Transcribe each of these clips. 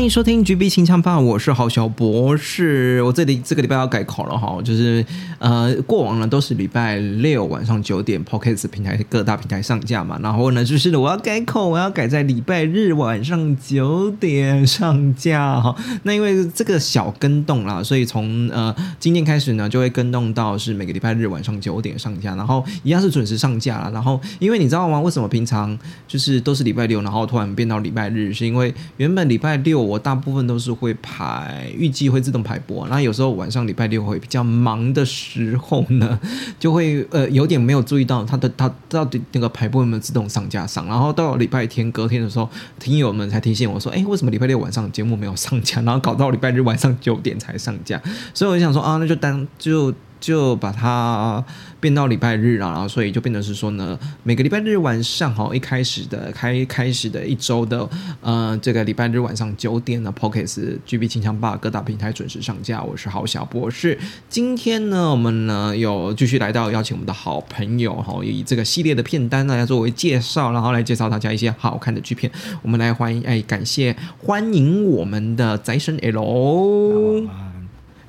欢迎收听 GB 清唱吧，我是郝小博士。我这里这个礼拜要改口了哈，就是呃，过往呢都是礼拜六晚上九点 p o c k e t 平台各大平台上架嘛，然后呢就是我要改口，我要改在礼拜日晚上九点上架哈。那因为这个小跟动啦，所以从呃今天开始呢就会跟动到是每个礼拜日晚上九点上架，然后一样是准时上架了。然后因为你知道吗？为什么平常就是都是礼拜六，然后突然变到礼拜日，是因为原本礼拜六。我大部分都是会排，预计会自动排播。那有时候晚上礼拜六会比较忙的时候呢，就会呃有点没有注意到它的它到底那个排播有没有自动上架上。然后到礼拜天隔天的时候，听友们才提醒我说：“哎，为什么礼拜六晚上节目没有上架？然后搞到礼拜日晚上九点才上架。”所以我就想说啊，那就当就。就把它变到礼拜日了，然后所以就变成是说呢，每个礼拜日晚上哈，一开始的开开始的一周的呃，这个礼拜日晚上九点的 Pockets GB 清枪吧各大平台准时上架。我是郝小博士，今天呢，我们呢有继续来到邀请我们的好朋友哈，以这个系列的片单呢来作为介绍，然后来介绍大家一些好看的剧片。我们来欢迎哎，感谢欢迎我们的宅神 L，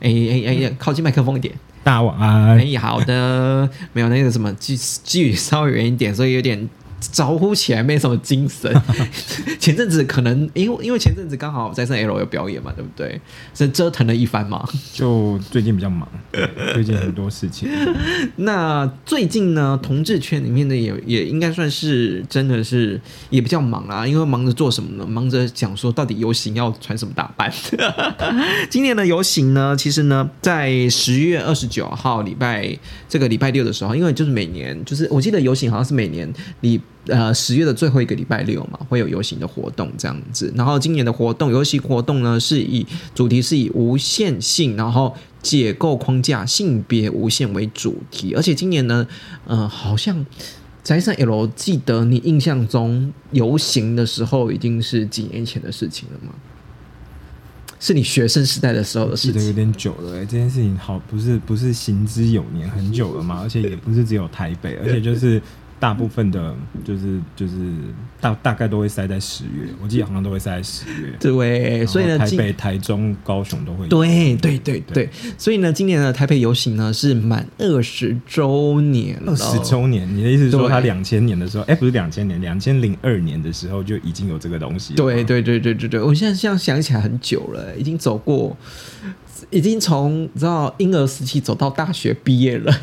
哎哎哎，靠近麦克风一点。大晚安。哎，好的，没有那个什么，距距离稍微远一点，所以有点。招呼起来没什么精神。前阵子可能因为因为前阵子刚好在上 L 有表演嘛，对不对？是折腾了一番嘛。就最近比较忙，最近很多事情。那最近呢，同志圈里面的也也应该算是真的是也比较忙啦，因为忙着做什么呢？忙着讲说到底游行要穿什么打扮。今年的游行呢，其实呢，在十月二十九号礼拜这个礼拜六的时候，因为就是每年就是我记得游行好像是每年礼。呃，十月的最后一个礼拜六嘛，会有游行的活动这样子。然后今年的活动，游行活动呢，是以主题是以无限性，然后解构框架，性别无限为主题。而且今年呢，呃，好像宅上 L 记得你印象中游行的时候，已经是几年前的事情了吗？是你学生时代的时候的事情，记得有点久了。哎，这件事情好不是不是行之有年，很久了嘛。而且也不是只有台北，而且就是。大部分的，就是就是大大概都会塞在十月，我记得好像都会塞在十月。对，所以呢，台北、台中、高雄都会。对对对对，所以呢，今年的台北游行呢是满二十周年二十周年，你的意思是说，他两千年的时候，哎，不是两千年，两千零二年的时候就已经有这个东西。对对对对对对，我现在这样想起来很久了，已经走过。已经从知道婴儿时期走到大学毕业了，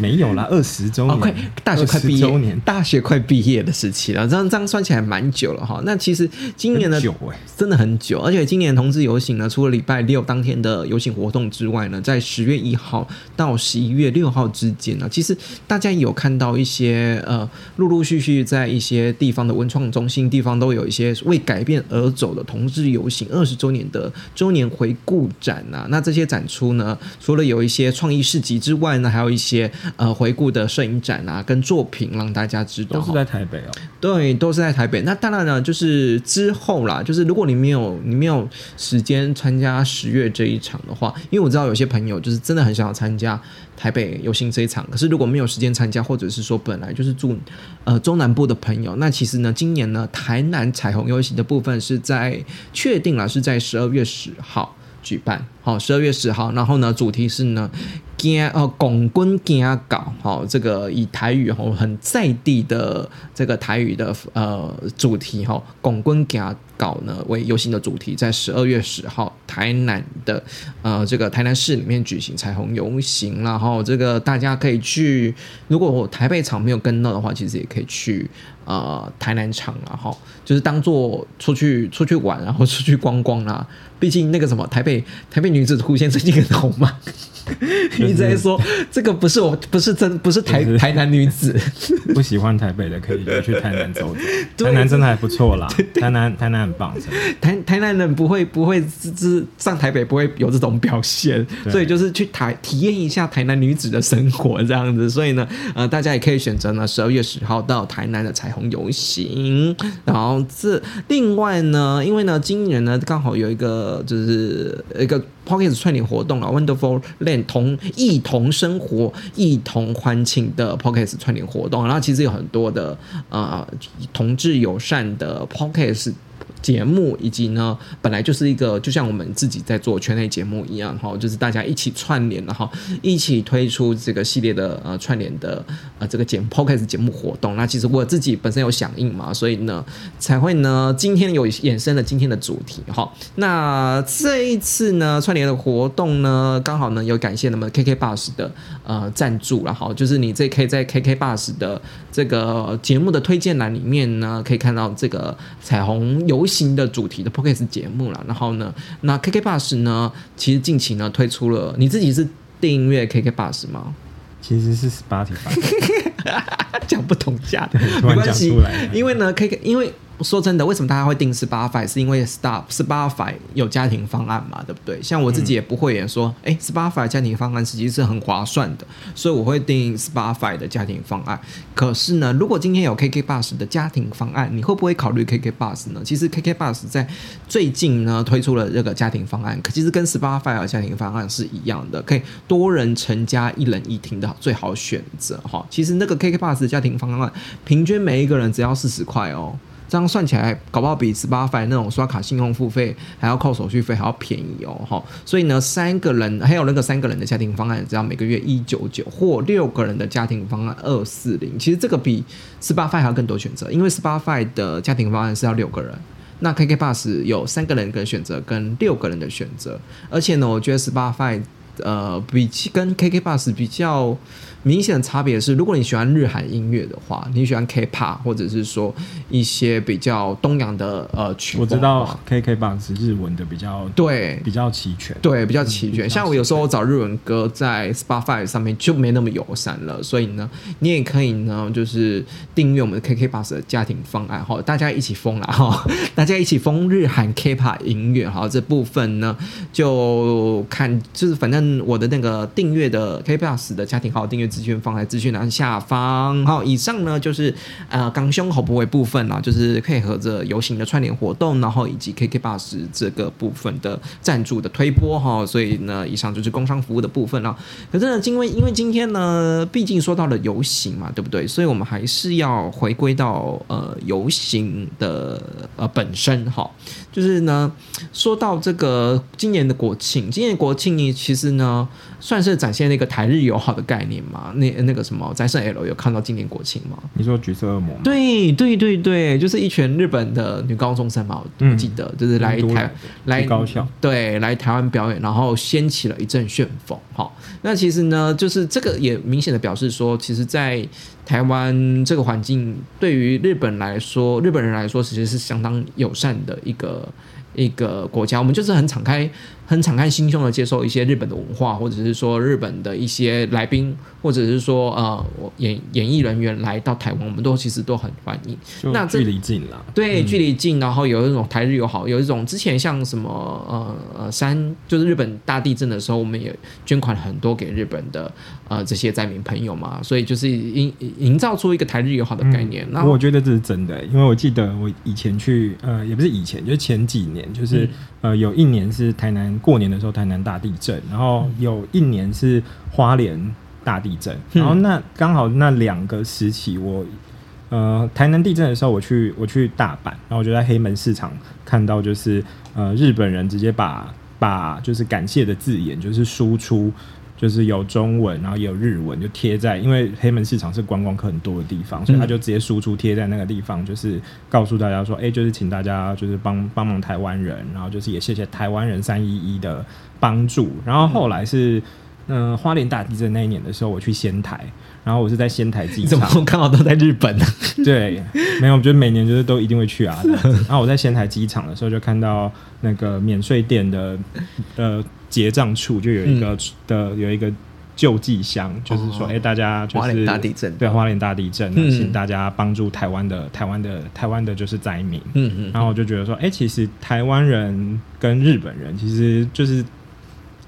没有啦，二十周年，快大学快毕业，大学快毕业的时期了，这样这样算起来蛮久了哈。那其实今年的久真的很久，而且今年同志游行呢，除了礼拜六当天的游行活动之外呢，在十月一号到十一月六号之间呢，其实大家有看到一些呃，陆陆续续在一些地方的文创中心地方都有一些为改变而走的同志游行二十周年的周年回顾展啊。那这些展出呢，除了有一些创意市集之外呢，还有一些呃回顾的摄影展啊，跟作品让大家知道。都是在台北哦。对，都是在台北。那当然呢，就是之后啦，就是如果你没有你没有时间参加十月这一场的话，因为我知道有些朋友就是真的很想要参加台北游行这一场，可是如果没有时间参加，或者是说本来就是住呃中南部的朋友，那其实呢，今年呢，台南彩虹游行的部分是在确定了，是在十二月十号。举办。好，十二月十号，然后呢，主题是呢，惊呃，拱棍惊搞好，这个以台语哈，很在地的这个台语的呃主题哈，拱棍惊搞呢为游行的主题，在十二月十号台南的呃这个台南市里面举行彩虹游行，然后这个大家可以去，如果我台北场没有跟到的话，其实也可以去呃台南场然后就是当做出去出去玩，然后出去逛逛啦。毕竟那个什么台北台北女子图鉴最近很红嘛，一直在说这个不是我不是真不是台就是台南女子，不喜欢台北的可以就去台南走走，台南真的还不错啦，台南台南很棒，台台南人不会不会上台北不会有这种表现，所以就是去台体验一下台南女子的生活这样子。所以呢，呃，大家也可以选择呢十二月十号到台南的彩虹游行。然后这另外呢，因为呢今年呢刚好有一个就是一个 Pocket 串联活动啊，Wonderful Land 同一同生活、一同欢庆的 Pocket 串联活动，然后其实有很多的啊同志友善的 Pocket 节目，以及呢，本来就是一个就像我们自己在做圈内节目一样，哈，就是大家一起串联，然后一起推出这个系列的呃串联的呃这个节目 podcast 节目活动。那其实我自己本身有响应嘛，所以呢才会呢今天有衍生了今天的主题哈。那这一次呢串联的活动呢，刚好呢有感谢那么 KK Bus 的呃赞助，然后就是你这可以在 KK Bus 的这个节目的推荐栏里面呢，可以看到这个彩虹游行的主题的 podcast 节目了。然后呢，那 KK Bus 呢，其实近期呢推出了，你自己是订阅 KK Bus 吗？其实是 Spotify，讲不同价的，没关系因为呢，KK 因为。说真的，为什么大家会订 Spotify？是因为 Star Spotify 有家庭方案嘛，对不对？像我自己也不会也说，哎、s p o t i f y 家庭方案实际是很划算的，所以我会订 Spotify 的家庭方案。可是呢，如果今天有 KK Bus 的家庭方案，你会不会考虑 KK Bus 呢？其实 KK Bus 在最近呢推出了这个家庭方案，可其实跟 Spotify 的家庭方案是一样的，可以多人成家一人一厅的最好选择哈。其实那个 KK Bus 的家庭方案，平均每一个人只要四十块哦。这样算起来，搞不好比 Spotify 那种刷卡信用付费还要扣手续费还要便宜哦，哈。所以呢，三个人还有那个三个人的家庭方案，只要每个月一九九，或六个人的家庭方案二四零。其实这个比 Spotify 还要更多选择，因为 Spotify 的家庭方案是要六个人。那 KK Bus 有三个人的选择跟六个人的选择，而且呢，我觉得 Spotify 呃比起跟 KK Bus 比较明显的差别是，如果你喜欢日韩音乐的话，你喜欢 K-pop 或者是说一些比较东洋的呃曲风我知，道 KKBox 日文的比较对。比较齐全，对，比较齐全。嗯像我有时候找日文歌在 Spotify 上面就没那么友善了，所以呢，你也可以呢，就是订阅我们的 KK Bus 的家庭方案哈，大家一起疯啦哈，大家一起疯日韩 K-pop 音乐哈，这部分呢就看就是反正我的那个订阅的 KK Bus 的家庭号订阅资讯放在资讯栏下方。好，以上呢就是呃港兄侯博为部分啦，就是配合着游行的串联活动，然后以及 KK Bus 这个部分的赞助的推播哈，所以呢，以上就是工商服务的部分啦。可是呢，因为因为今天呢，毕竟说到了游行嘛，对不对？所以我们还是要回归到呃游行的呃本身哈。就是呢，说到这个今年的国庆，今年国庆呢，其实呢算是展现了一个台日友好的概念嘛。那那个什么，在圣 L 有看到今年国庆吗？你说橘色恶魔？对对对对，就是一群日本的女高中生嘛，我嗯记得、就是来台来高校对来台湾表演，然后掀起了一阵旋风。好，那其实呢，就是这个也明显的表示说，其实，在台湾这个环境，对于日本来说，日本人来说，其实是相当友善的一个一个国家。我们就是很敞开、很敞开心胸的接受一些日本的文化，或者是说日本的一些来宾，或者是说呃演演艺人员来到台湾，我们都其实都很欢迎。那这距离近了，对，嗯距离近，然后有一种台日友好，有一种之前像什么呃呃山，就是日本大地震的时候，我们也捐款很多给日本的呃这些灾民朋友嘛，所以就是营营造出一个台日友好的概念。那、我觉得这是真的、因为我记得我以前去，呃，也不是以前，就是前几年，就是、嗯呃，有一年是台南过年的时候台南大地震，然后有一年是花莲大地震，嗯然后那刚好那两个时期我。呃，台南地震的时候，我去我去大阪，然后我就在黑门市场看到，就是呃日本人直接把把就是感谢的字眼，就是输出就是有中文，然后也有日文，就贴在，因为黑门市场是观光客很多的地方，所以他就直接输出贴在那个地方，就是告诉大家说，哎、就是请大家就是帮帮忙台湾人，然后就是也谢谢台湾人三一一的帮助。然后后来是，嗯、花莲大地震那一年的时候，我去仙台，然后我是在仙台机怎么场，刚好都在日本呢？对，没有，我觉得每年就是都一定会去啊。然后我在仙台机场的时候，就看到那个免税店的呃结账处就有一个、的有一个救济箱，就是说，哎、大家就花莲是大地震。对花莲大地震，嗯。那请大家帮助台湾的台湾的台湾的就是灾民。嗯嗯，然后我就觉得说，哎、其实台湾人跟日本人其实就是，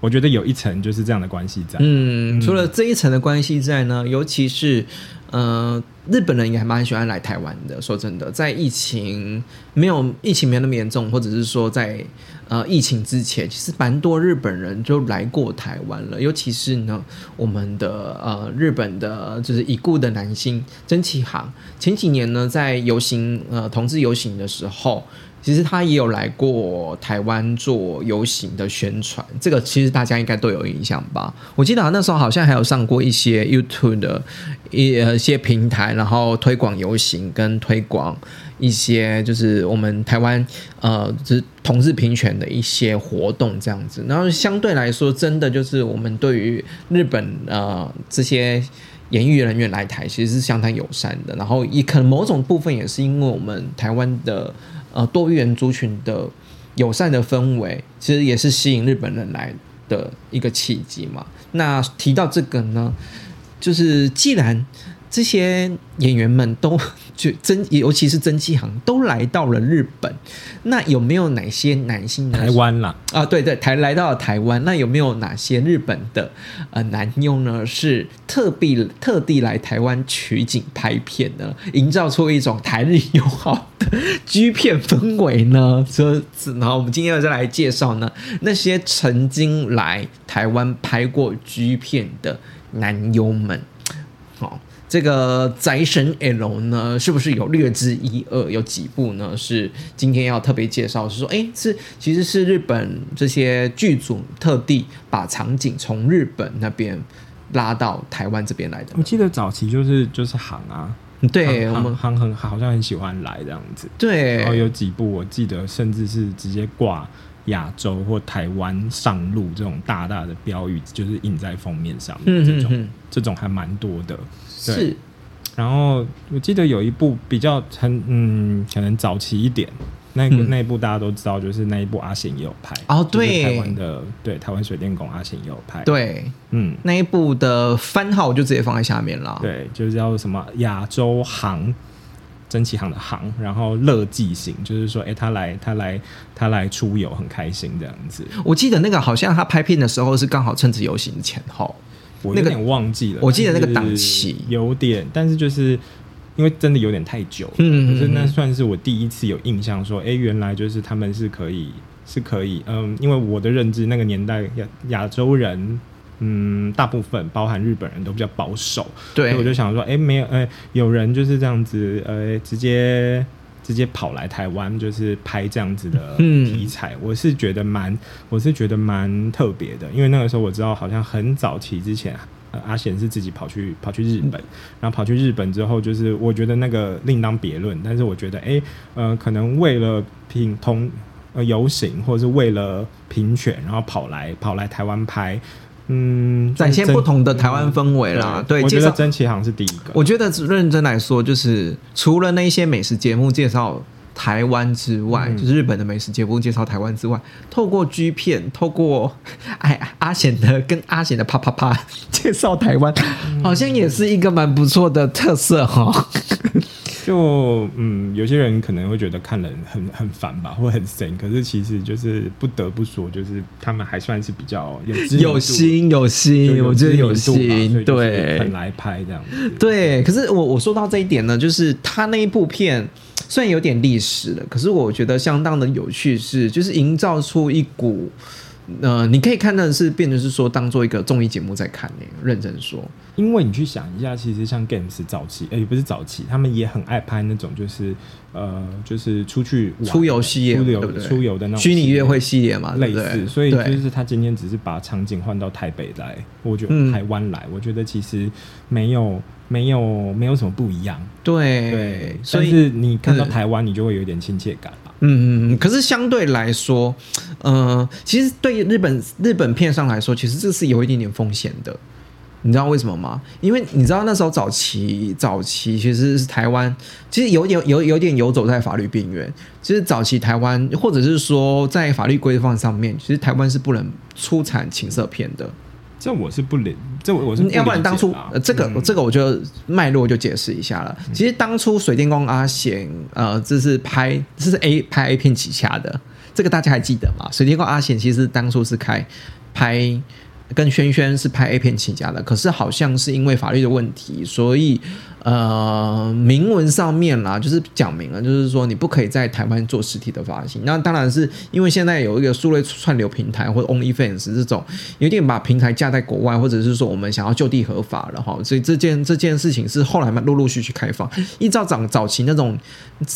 我觉得有一层就是这样的关系在。嗯，嗯。除了这一层的关系在呢，尤其是呃，日本人也还蛮喜欢来台湾的。说真的，在疫情没有疫情没有那么严重，或者是说在呃疫情之前，其实蛮多日本人就来过台湾了。尤其是呢，我们的呃日本的就是已故的男星真崎航，前几年呢在游行呃同志游行的时候。其实他也有来过台湾做游行的宣传，这个其实大家应该都有印象吧？我记得那时候好像还有上过一些 YouTube 的一一些平台，然后推广游行跟推广一些就是我们台湾呃就是同志平权的一些活动这样子。然后相对来说，真的就是我们对于日本呃这些。演艺人员来台其实是相当友善的，然后也可能某种部分也是因为我们台湾的呃多元族群的友善的氛围，其实也是吸引日本人来的一个契机嘛。那提到这个呢，就是既然这些演员们都 就真，尤其是曾纪航都来到了日本，那有没有哪些男性台湾啦，啊，对对，台来到了台湾，那有没有哪些日本的呃男优呢？是特地特地来台湾取景拍片呢，营造出一种台日友好的 G 片氛围呢？所以，然后我们今天要再来介绍呢，那些曾经来台湾拍过 G 片的男优们。好、这个宅神 L 呢，是不是有略知一二？有几部呢？是今天要特别介绍，是说，哎，是其实是日本这些剧组特地把场景从日本那边拉到台湾这边来的我。记得早期就是就是行啊，对，行我们行很好像很喜欢来这样子。对然后有几部我记得，甚至是直接挂亚洲或台湾上路这种大大的标语，就是印在封面上面。这种、这种还蛮多的。对是然后我记得有一部比较很嗯，可能早期一点，那个、嗯那一部大家都知道，就是那一部阿信也有拍哦就是对台湾的对台湾水电工阿信也有拍，，对嗯，那一部的番号我就直接放在下面了。对，就是叫什么亚洲行。蒸汽行的行，然后乐记行，就是说，哎、他来，他来，他来出游，很开心这样子。我记得那个好像他拍片的时候是刚好趁着游行前后。那个我有点忘记了，我记得那个档期有点，但是就是因为真的有点太久了，嗯可是那算是我第一次有印象说，哎、原来就是他们是可以是可以，嗯，因为我的认知那个年代亚亚洲人。嗯，大部分包含日本人都比较保守，所以我就，想说，哎、没有，呃，有人就是这样子，呃，直接直接跑来台湾，就是拍这样子的嗯题材，我是觉得蛮，我是觉得蛮特别的，因为那个时候我知道，好像很早期之前。呃阿贤是自己跑去跑去日本，然后跑去日本之后，就是我觉得那个另当别论。但是我觉得，哎、呃，可能为了平同呃游行，或者是为了平选，然后跑来跑来台湾拍，嗯，展现不同的台湾氛围啦。对，我觉得真奇航是第一个。我觉得认真来说，就是除了那一些美食节目介绍台湾之外，嗯就是日本的美食节目介绍台湾之外，透过 G 片，透过 哎阿贤的跟阿贤的啪啪啪 介绍台湾，嗯好像也是一个蛮不错的特色哈。就嗯，有些人可能会觉得看人很很烦吧，或很神，可是其实就是不得不说，就是他们还算是比较有有，心有心，我觉得有心，对，很来拍这样子。对，可是我我说到这一点呢，就是他那一部片虽然有点历史了，可是我觉得相当的有趣是，就是营造出一股呃，你可以看的是变成是说当做一个综艺节目在看呢、认真说，因为你去想一下，其实像 Games 早期，呃，也不是早期，他们也很爱拍那种就是呃，就是出去玩出游系列出游的那种虚拟约会系系列嘛，类似，所以就是他今天只是把场景换到台北来，我觉嗯。得台湾来，我觉得其实没有没有没有什么不一样，对对，所以但是你看到嗯台湾，你就会有点亲切感吧。嗯嗯嗯，可是相对来说，呃，其实对日本日本片上来说，其实这是有一点点风险的。你知道为什么吗？因为你知道那时候早期早期其实是台湾，其实有点有有点游走在法律边缘。其实早期台湾或者是说在法律规范上面，其实台湾是不能出产情色片的。这我是不理，这我我是嗯要不然当初、呃、这个、嗯。这个我就脉络就解释一下了。其实当初水电工阿贤呃，这是拍这是 A 拍 A 片起家的，这个大家还记得吗？水电工阿贤其实当初是开拍跟轩轩是拍 A 片起家的，可是好像是因为法律的问题，所以呃明文上面啦，就是讲明了，就是说你不可以在台湾做实体的发行。那当然是因为现在有一个数位串流平台或者 OnlyFans 这种，有点把平台架在国外，或者是说我们想要就地合法了哈。所以这件这件事情是后来嘛陆陆续续开放。依照早早期那种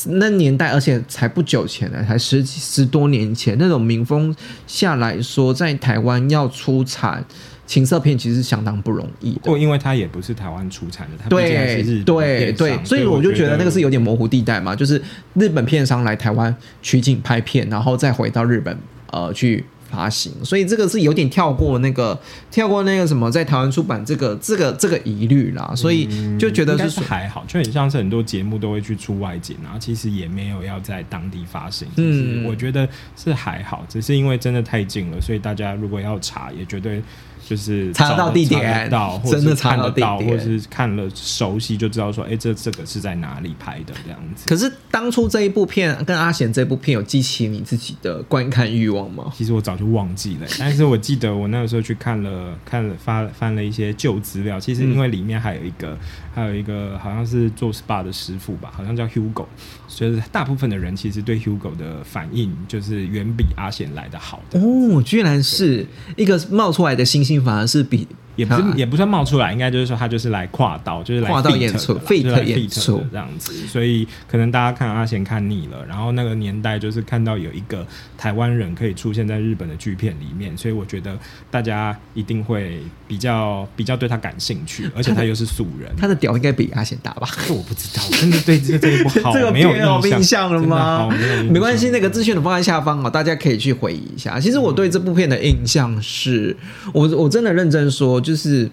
那年代，而且才不久前呢，才十十多年前那种民风下来说，在台湾要出产。情色片其实相当不容易的，或因为它也不是台湾出产的，它毕竟还是对日本对对，所以我就觉得那个是有点模糊地带嘛，就是日本片商来台湾取景拍片，然后再回到日本呃去发行，所以这个是有点跳过那个跳过那个什么在台湾出版这个这个这个疑虑啦，所以就觉得是还好，就很像是很多节目都会去出外景，然后其实也没有要在当地发行。嗯。嗯，我觉得是还好，只是因为真的太近了，所以大家如果要查，也绝对就是查到地点到，或者是真的查看地点或者是看了熟悉就知道说，哎、这这个是在哪里拍的这样子。可是当初这一部片跟阿贤这部片有激起你自己的观看欲望吗？其实我早就忘记了，但是我记得我那个时候去看了看了发翻了一些旧资料，其实因为里面还有一个、还有一个好像是做 SPA 的师傅吧，好像叫 Hugo，所以大部分的人其实对 Hugo 的反应就是远比阿贤来的好的，哦，居然是一个冒出来的星星反而是比也不是、啊也不算冒出来，应该就是说他就是来跨刀，就是来跨道 feat 演出的啦 feat 就是来演出的这样子，所以可能大家看阿贤看腻了，然后那个年代就是看到有一个台湾人可以出现在日本的剧片里面，所以我觉得大家一定会比较比较对他感兴趣，而且他又是素人。他的屌应该比阿贤大吧？这我不知道，我真的对这这一部好 这个没有片有印象了吗没？没关系，那个资讯的放在下方哦，大家可以去回忆一下。其实我对这部片的印象是，我我真的认真说，就是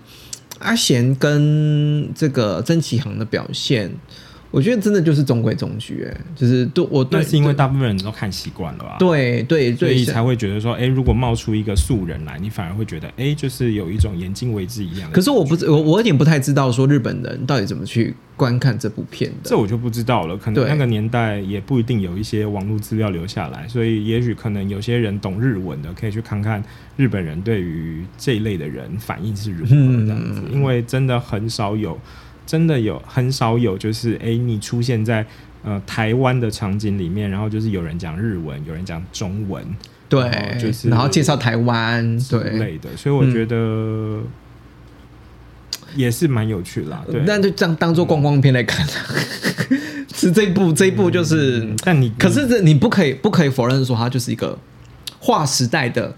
阿贤跟这个曾启航的表现，我觉得真的就是中规中矩，哎，就是对我对那是因为大部分人都看习惯了吧？对对对，所以才会觉得说，哎、如果冒出一个素人来，你反而会觉得，哎、就是有一种眼睛为之一样的。可是我不知我我有点不太知道说日本人到底怎么去观看这部片的。这我就不知道了，可能那个年代也不一定有一些网络资料留下来，所以也许可能有些人懂日文的，可以去看看日本人对于这一类的人反应是如何嗯这样子，因为真的很少有，真的有很少有，就是哎、你出现在呃台湾的场景里面，然后就是有人讲日文，有人讲中文对，就是然后介绍台湾，之对，类的，所以我觉得也是蛮有趣啦。对，那就这样当做观光片来看。是这一部，这一部就是，嗯但你可是这你不可以不可以否认说它就是一个划时代的，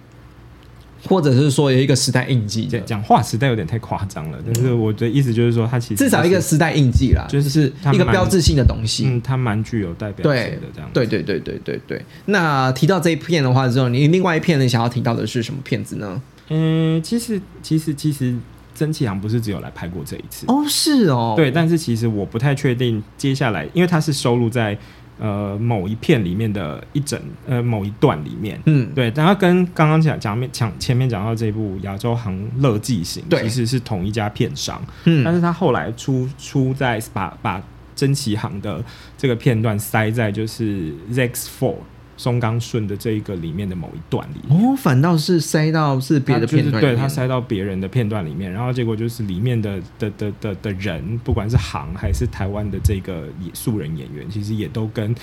或者是说有一个时代印记的讲，讲话时代有点太夸张了，但是我的意思就是说，它其实至少一个时代印记啦，就就是是一个标志性的东西。嗯，它蛮具有代表性的这样子。对对对对对对。那提到这一片的话之后，你另外一片你想要提到的是什么片子呢？嗯，其实其实其实曾启航不是只有来拍过这一次，哦，是哦，对，但是其实我不太确定接下来，因为他是收录在呃某一片里面的一整呃某一段里面。嗯，对，然后跟刚刚讲讲面讲前面讲到这部《亚洲行乐记行》，对。其实是同一家片商，嗯，但是他后来出出在把把真崎航的这个片段塞在就是 ZX Four 松冈顺的这一个里面的某一段里面。哦，反倒是塞到是别的片段对他塞到别人的片段里面，然后结果就是里面的的的的的人，不管是行还是台湾的这个素人演员，其实也都跟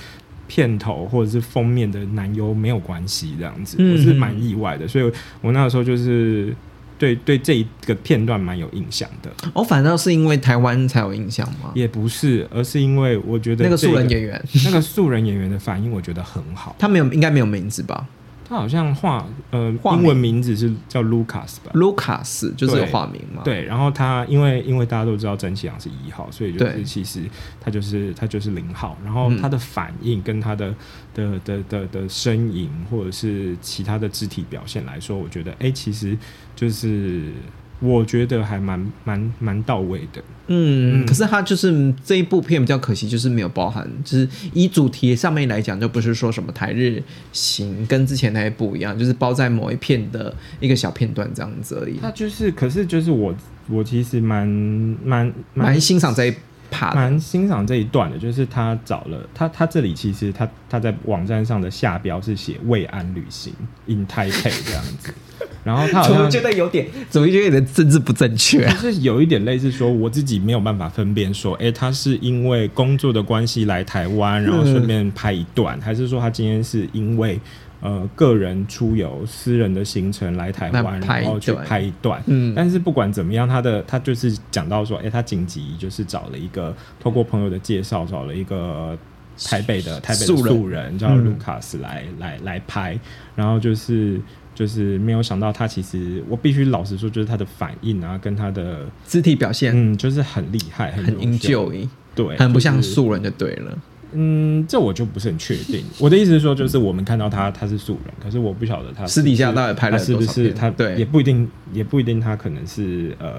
片头或者是封面的男优没有关系，这样子，嗯我是蛮意外的，所以我那个时候就是对对这一个片段蛮有印象的，我、反倒是因为台湾才有印象吗？也不是，而是因为我觉得这那个素人演员，那个素人演员的反应，我觉得很好。他没有应该没有名字吧？他好像化呃化英文名字是叫 Lucas 吧？卢卡斯就是有化名嘛？，对，然后他因为因为大家都知道曾启阳是一号，所以就是其实他就是他就是零号，然后嗯他的反应跟他的的的的的身影或者是其他的肢体表现来说，我觉得哎、其实就是我觉得还蛮蛮蛮到位的。嗯，嗯可是他就是这一部片比较可惜，就是没有包含，就是以主题上面来讲，就不是说什么台日行跟之前那一部一样，就是包在某一片的一个小片段这样子而已。那就是，可是就是我我其实蛮蛮蛮欣赏这一的蛮欣赏这一段的，就是他找了他他这里其实他他在网站上的下标是写慰安旅行 in Taipei 这样子，然后他好像觉得有点，怎么觉得有点政治不正确啊？就是有一点类似说，我自己没有办法分辨说，诶，他是因为工作的关系来台湾，然后顺便拍一段，还是说他今天是因为呃个人出游、私人的行程来台湾，那拍一然后去拍一段。嗯，但是不管怎么样，他的他就是讲到说，诶，他紧急就是找了一个透过朋友的介绍，找了一个台北的台北的素人。素人叫嗯。卢卡斯来、来来拍，然后就是就是没有想到他其实我必须老实说，就是他的反应啊，跟他的肢体表现。嗯，就是很厉害，很很优秀。enjoy，对，很不像素人就对了。嗯，这我就不是很确定。我的意思是说，就是我们看到他他是素人，可是我不晓得他是私底下到底拍了是不是他对。也不一定，也不一定他可能是呃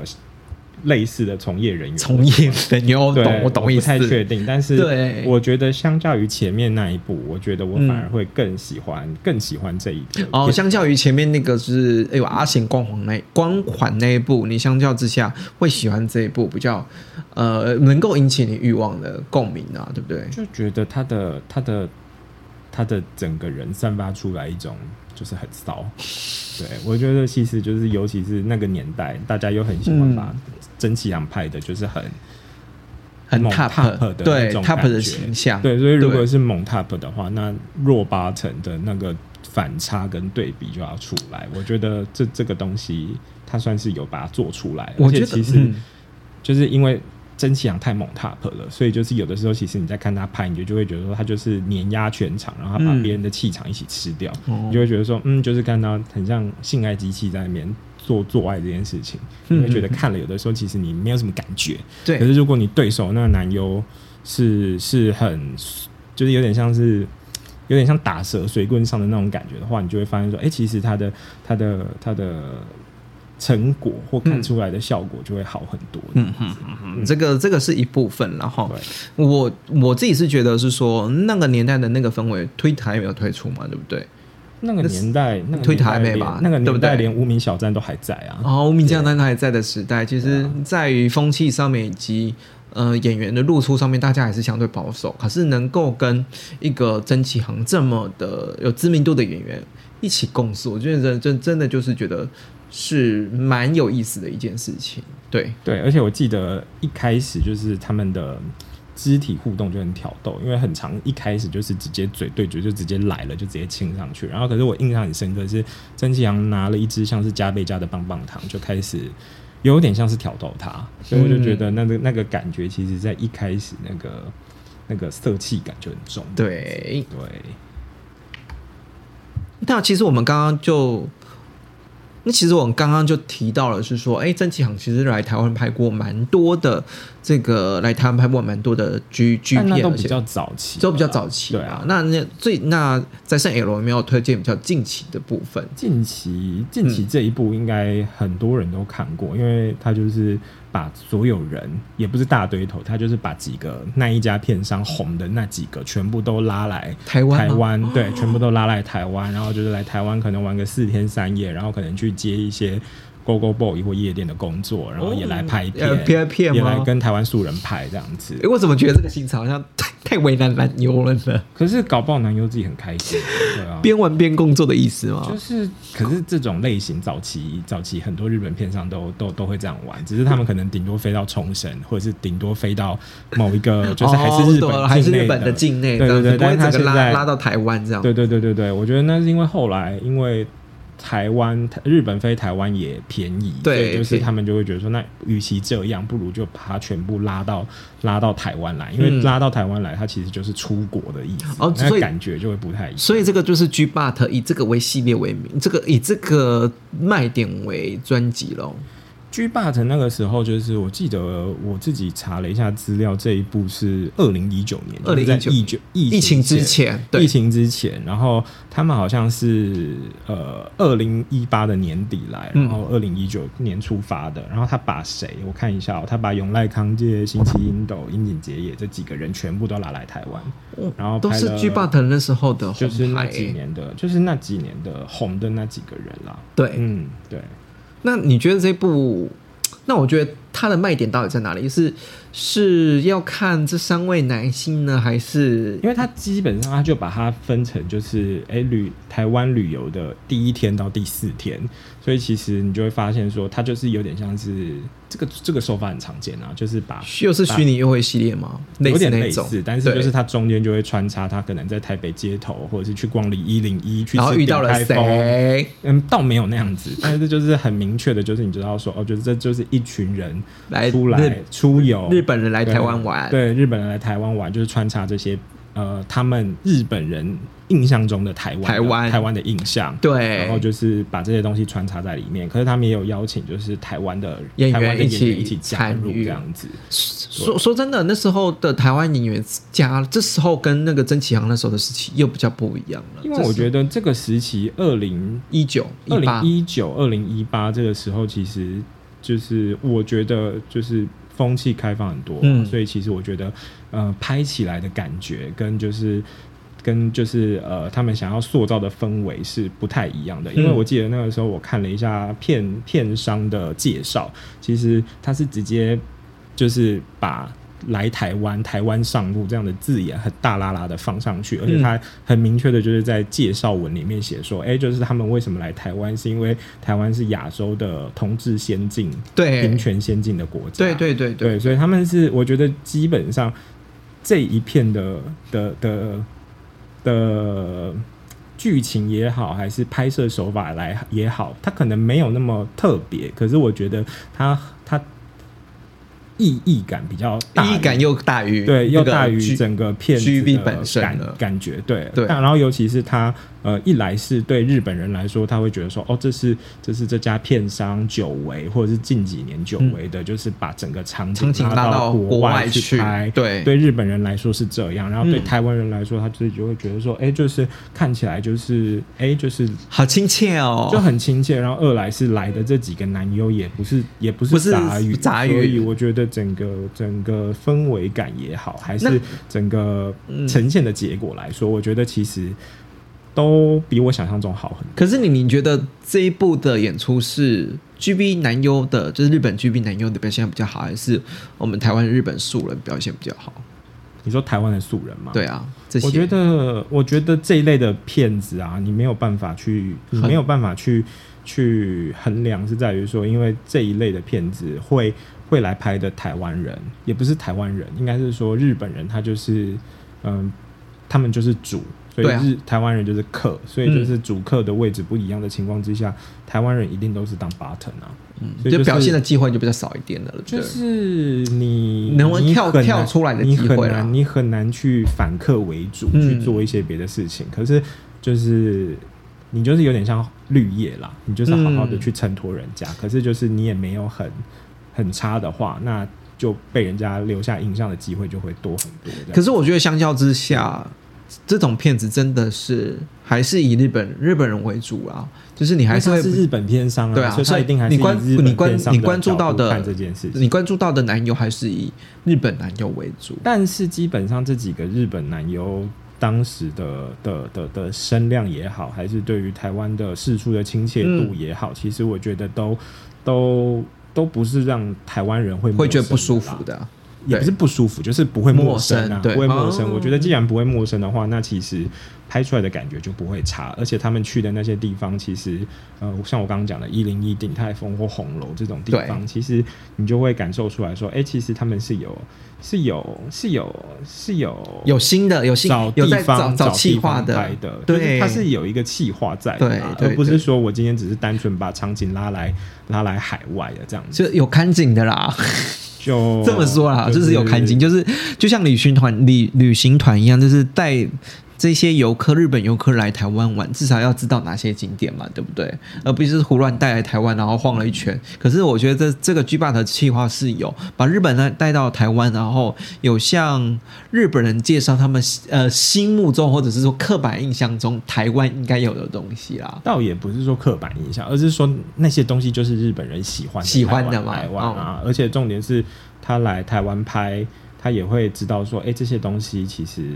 类似的从业人员。从业人员，我，懂，我懂意思。不太确定，但是对我觉得相较于前面那一部，我觉得我嗯反而会更喜欢、更喜欢这一部哦，相较于前面那个是哎呦阿贤光环那光环那一部，你相较之下会喜欢这一部比较呃能够引起你欲望的共鸣啊，对不对？就觉得他的他的他的整个人散发出来一种就是很骚。对我觉得其实就是尤其是那个年代，大家又很喜欢嗯把蒸汽洋派的就是很。很猛 top, 的那对种 top 的形象，对，所以如果是猛 top 的话，那弱八成的那个反差跟对比就要出来。我觉得这这个东西，它算是有把它做出来。我觉得而且其实嗯就是因为曾启阳太猛 top 了，所以就是有的时候，其实你在看他拍，你就就会觉得说他就是碾压全场，然后他把嗯别人的气场一起吃掉，哦你就会觉得说，嗯，就是看到很像性爱机器在里面做做爱这件事情，嗯你会觉得看了有的时候其实你没有什么感觉。对可是如果你对手那个男优是是很，就是有点像是有点像打蛇随棍上的那种感觉的话，你就会发现说，哎、其实他的他的他的成果或看出来的效果就会好很多。嗯嗯嗯嗯，这个这个是一部分，然后对，我我自己是觉得是说那个年代的那个氛围，推特还没有推出嘛，对不对？那个年代，那个推年代台妹吧那个年代连无名小站都还在啊。哦，无名小站还在的时代，其实在于风气上面以及呃演员的露出上面，大家还是相对保守。可是能够跟一个曾启航这么的有知名度的演员一起共事，我觉得真真真的就是觉得是蛮有意思的一件事情。对，对，而且我记得一开始就是他们的肢体互动就很挑逗，因为很长一开始就是直接嘴对嘴就直接来了，就直接亲上去。然后可是我印象很深刻是曾启阳拿了一支像是加倍加的棒棒糖，就开始有点像是挑逗他，所以我就觉得那个那个感觉，其实在一开始那个那个色气感就很重。对，对，那其实我们刚刚就，那其实我们刚刚就提到了，是说，哎，曾启航其实来台湾拍过蛮多的，这个来台湾拍过蛮多的 G G 片，都比较早期，都比较早期对啊。啊那那最那在圣 L 有没有推荐比较近期的部分？近期近期这一部应该很多人都看过，因为他就是把所有人也不是大堆头，他就是把几个那一家片商红的那几个全部都拉来台湾台湾对，全部都拉来台湾，然后就是来台湾可能玩个四天三夜，然后可能去接一些 Go Go Boy 或夜店的工作，然后也来拍片，呃拍片也吗来跟台湾素人拍这样子哎、。我怎么觉得这个行程好像太太为难男优了呢？可是搞不好男优自己很开心，对啊。边玩边工作的意思吗？就是，可是这种类型早期早期很多日本片上都都都会这样玩，只是他们可能顶多飞到冲绳，或者是顶多飞到某一个，就是还是日本、哦还是日本的境内，对对对，但是他整个拉现在拉到台湾这样。对对对对对，我觉得那是因为后来因为台湾日本飞台湾也便宜，对就是他们就会觉得说，那与其这样，不如就把它全部拉到拉到台湾来，因为嗯拉到台湾来，它其实就是出国的意思，哦那所以感觉就会不太一样。所以这个就是 G But 以这个为系列为名，这个以这个卖点为专辑喽。G But 那个时候，就是我记得我自己查了一下资料，这一部是二零一九年，就是在2019疫九疫疫情之前，对疫情之前，然后他们好像是呃二零一八的年底来，嗯然后二零一九年出发的，然后他把谁？我看一下、哦，他把永濑康介、新崎英斗、樱井结也这几个人全部都拉来台湾，然后都是拍了 G But 那时候的就是那牌、几年的，就是那几年的红的那几个人啦。对，嗯，对。那你觉得这部？那我觉得它的卖点到底在哪里？是是要看这三位男星呢，还是因为它基本上，它就把它分成就是，哎、旅台湾旅游的第一天到第四天，所以其实你就会发现说，它就是有点像是这个这个手法很常见啊，就是把又是虚拟约会系列吗？类有似那种，点类似，但是就是它中间就会穿插，他可能在台北街头，或者是去逛里一零一，去然后遇到了谁？嗯，倒没有那样子，但是就是很明确的，就是你知道说，哦，就是这就是一群人来出来出游，日本人来台湾玩，对，日本人来台湾玩，就是穿插这些呃，他们日本人印象中的台湾台湾台湾的印象。对然后就是把这些东西穿插在里面，可是他们也有邀请，就是台湾的演员台湾的一起一起加入这样子。说说真的，那时候的台湾演员加，这时候跟那个曾启航那时候的时期又比较不一样了。因为我觉得这个时期，二零一九二零一九、二零一八这个时候，其实就是我觉得就是风气开放很多，嗯所以其实我觉得呃拍起来的感觉跟就是。跟就是呃，他们想要塑造的氛围是不太一样的，因为嗯我记得那个时候我看了一下片片商的介绍，其实他是直接就是把来台湾、台湾上路这样的字眼很大拉拉的放上去，而且他很明确的就是在介绍文里面写说，哎、就是他们为什么来台湾，是因为台湾是亚洲的同志先进、对。平权先进的国家，对对对。对，所以他们是我觉得基本上这一片的的的的剧情也好，还是拍摄手法来也好，它可能没有那么特别，可是我觉得它它意义感比较大，意义感又大于对，又大于整个片子 GB 的本身感感觉，对。对。但然后尤其是他呃，一来是对日本人来说，他会觉得说，哦，这是这是这家片商久违，或者是近几年久违的，就是把整个场景拉到到国国外去去拍。对。对日本人来说是这样，然后对嗯。台湾人来说，他自己就会觉得说，哎、就是看起来就是，哎、就是好亲切哦，就很亲切。然后二来是来的这几个男优也不是也不不是是杂语，杂语所以我觉得整个整个氛围感也好，还是整个嗯呈现的结果来说，我觉得其实都比我想象中好很多。可是你你觉得这一部的演出是 GB 男优的，就是日本 GB 男优的表现比较好，还是我们台湾日本素人表现比较好？你说台湾的素人吗？对啊，这些我觉得，我觉得这一类的片子啊，你没有办法去，你没有办法去去衡量，是在于说，因为这一类的片子会会来拍的台湾人，也不是台湾人，应该是说日本人，他就是嗯，他们就是主。所以日、台湾人就是客，所以就是主客的位置不一样的情况之下，台湾人一定都是当 button 啊，嗯所以就是表现的机会就比较少一点了，对不对？就是你能够跳跳出来的你机会啦。很难，你很难去反客为主、嗯。去做一些别的事情。可是就是你就是有点像绿叶啦，你就是好好的嗯。去衬托人家，可是就是你也没有很很差的话，那就被人家留下印象的机会就会多很多。可是我觉得相较之下，这种片子真的是还是以日本日本人为主啊，就是你还是会是日本片商啊，对啊所以他一定还是你关你关你关注到的这件事情。你关注到的男优还是以日本男优为主。但是基本上这几个日本男优当时的的的的声量也好，还是对于台湾的事出的亲切度也好，其实我觉得都都都不是让台湾人会会觉得不舒服的。也不是不舒服，就是不会陌生啊，生不会陌生。哦。我觉得既然不会陌生的话，那其实拍出来的感觉就不会差。而且他们去的那些地方，其实呃，像我刚刚讲的一零一鼎泰丰或红楼这种地方，其实你就会感受出来说，哎、其实他们是有是有是有是有有新的有新找地有在找方找地方企划的。拍的，对。就是它是有一个企划在的而不是说我今天只是单纯把场景拉来拉来海外的这样子，就有看景的啦，就这么说啦，就是有看景，就是就像旅行团旅旅行团一样，就是带这些游客日本游客来台湾玩，至少要知道哪些景点嘛，对不对？而不是胡乱带来台湾，然后晃了一圈。可是我觉得这这个 G 霸的计划是有把日本人带到台湾，然后有向日本人介绍他们呃心目中或者是说刻板印象中台湾应该有的东西啦。倒也不是说刻板印象，而是说那些东西就是日本人喜欢喜欢的嘛台湾啊，而且重点是他来台湾拍，他也会知道说，哎、这些东西其实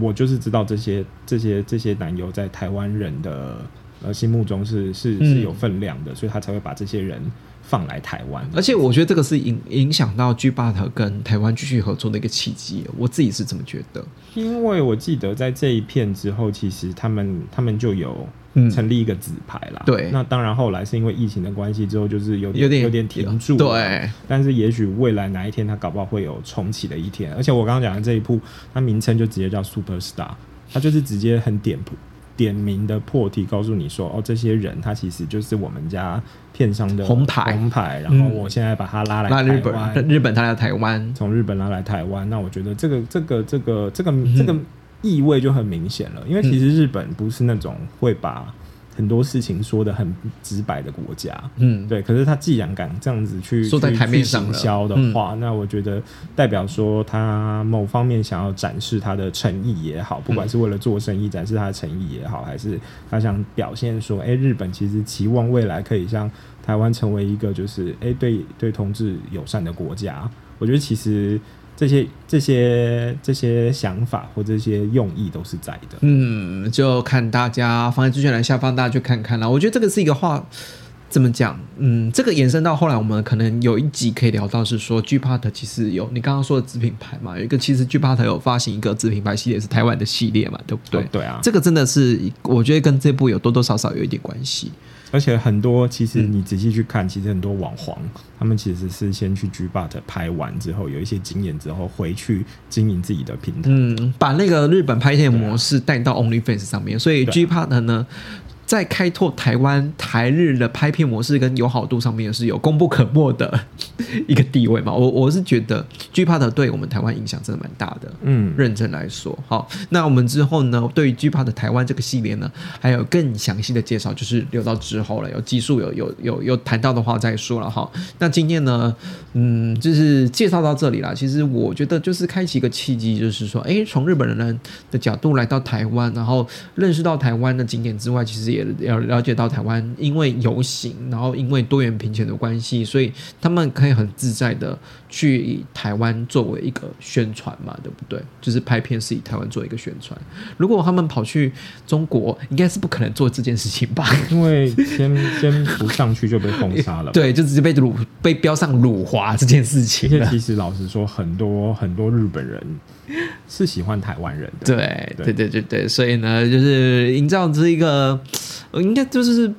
我就是知道这些这些这些男优在台湾人的呃心目中是是嗯。是有分量的，所以他才会把这些人放来台湾。而且我觉得这个是影影响到 G 霸特跟台湾继续合作的一个契机，我自己是这么觉得。因为我记得在这一片之后，其实他们他们就有嗯成立一个纸牌啦。对那当然后来是因为疫情的关系之后，就是有点有点停住。。对，但是也许未来哪一天，它搞不好会有重启的一天。而且我刚刚讲的这一部，它名称就直接叫 Super Star，它就是直接很点谱点名的破题，告诉你说，哦，这些人他其实就是我们家片商的红牌。红牌。然后嗯。我现在把他拉来那日本日本他来台湾，从日本拉来台湾，那我觉得这个这个这个这个嗯。这个意味就很明显了，因为其实日本不是那种会把很多事情说的很直白的国家。嗯，对，可是他既然敢这样子去说在台面上了嗯去行销的话，那我觉得代表说他某方面想要展示他的诚意也好，不管是为了做生意展示他的诚意也好，还是他想表现说，哎、日本其实期望未来可以像台湾成为一个就是哎、对对同志友善的国家。我觉得其实这些这些这些想法或这些用意都是在的。嗯，就看大家放在资讯栏下方，大家去看看啦。我觉得这个是一个话。怎么讲？嗯，这个延伸到后来，我们可能有一集可以聊到，是说 G Part 其实有你刚刚说的子品牌嘛，有一个其实 G Part 有发行一个子品牌系列，是台湾的系列嘛，对不对？哦对啊，这个真的是我觉得跟这部有多多少少有一点关系。而且很多其实嗯你仔细去看，其实很多网黄他们其实是先去 G But 拍完之后，有一些经验之后回去经营自己的平台。嗯，把那个日本拍片模式带到 OnlyFans 上面，所以 G Part 呢，在开拓台湾台日的拍片模式跟友好度上面是有功不可没的一个地位嘛。我我是觉得 G Part 对我们台湾影响真的蛮大的。嗯，认真来说，好，那我们之后呢，对于 G Part 台湾这个系列呢，还有更详细的介绍，就是留到之后了，有技术有有有有谈到的话再说了哈。那今天呢，嗯，就是介绍到这里啦。其实我觉得就是开启一个契机，就是说，诶，从日本人的角度来到台湾，然后认识到台湾的景点之外，其实也要了解到台湾因为游行，然后因为多元平权的关系，所以他们可以很自在的去以台湾作为一个宣传嘛，对不对？就是拍片是以台湾作为一个宣传。如果他们跑去中国，应该是不可能做这件事情吧？因为先先不上去就被封杀了。。对，就直接被辱被标上辱华这件事情其实老实说，很多很多日本人是喜欢台湾人的。对对对对对对，所以呢，就是营造这一个，呃应该就是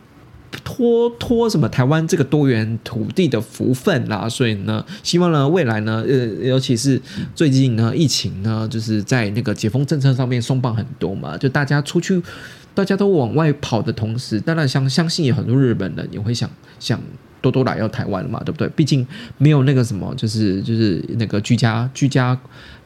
托托什么台湾这个多元土地的福分啦。所以呢，希望呢未来呢，呃，尤其是最近呢，疫情呢，就是在那个解封政策上面松绑很多嘛，就大家出去。大家都往外跑的同时，当然相相信有很多日本人也会想想多多来到台湾了嘛，对不对？毕竟没有那个什么，就是就是那个居家居家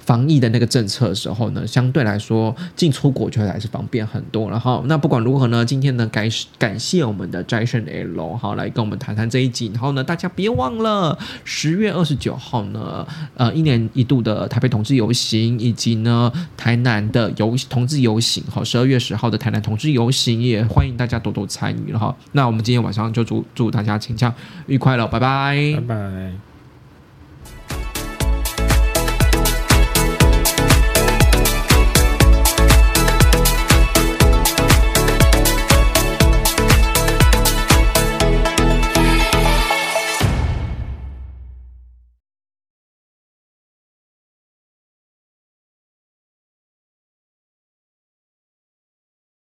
防疫的那个政策的时候呢，相对来说进出国就会还是方便很多。然后那不管如何呢，今天呢感感谢我们的斋胜 L 好来跟我们谈谈这一集。然后呢，大家别忘了十月二十九号呢，呃，一年一度的台北同志游行，以及呢台南的游同志游行，好，十二月十号的台南同志游行，也欢迎大家多多参与了哈。那我们今天晚上就祝祝大家请假愉快了，拜拜拜拜。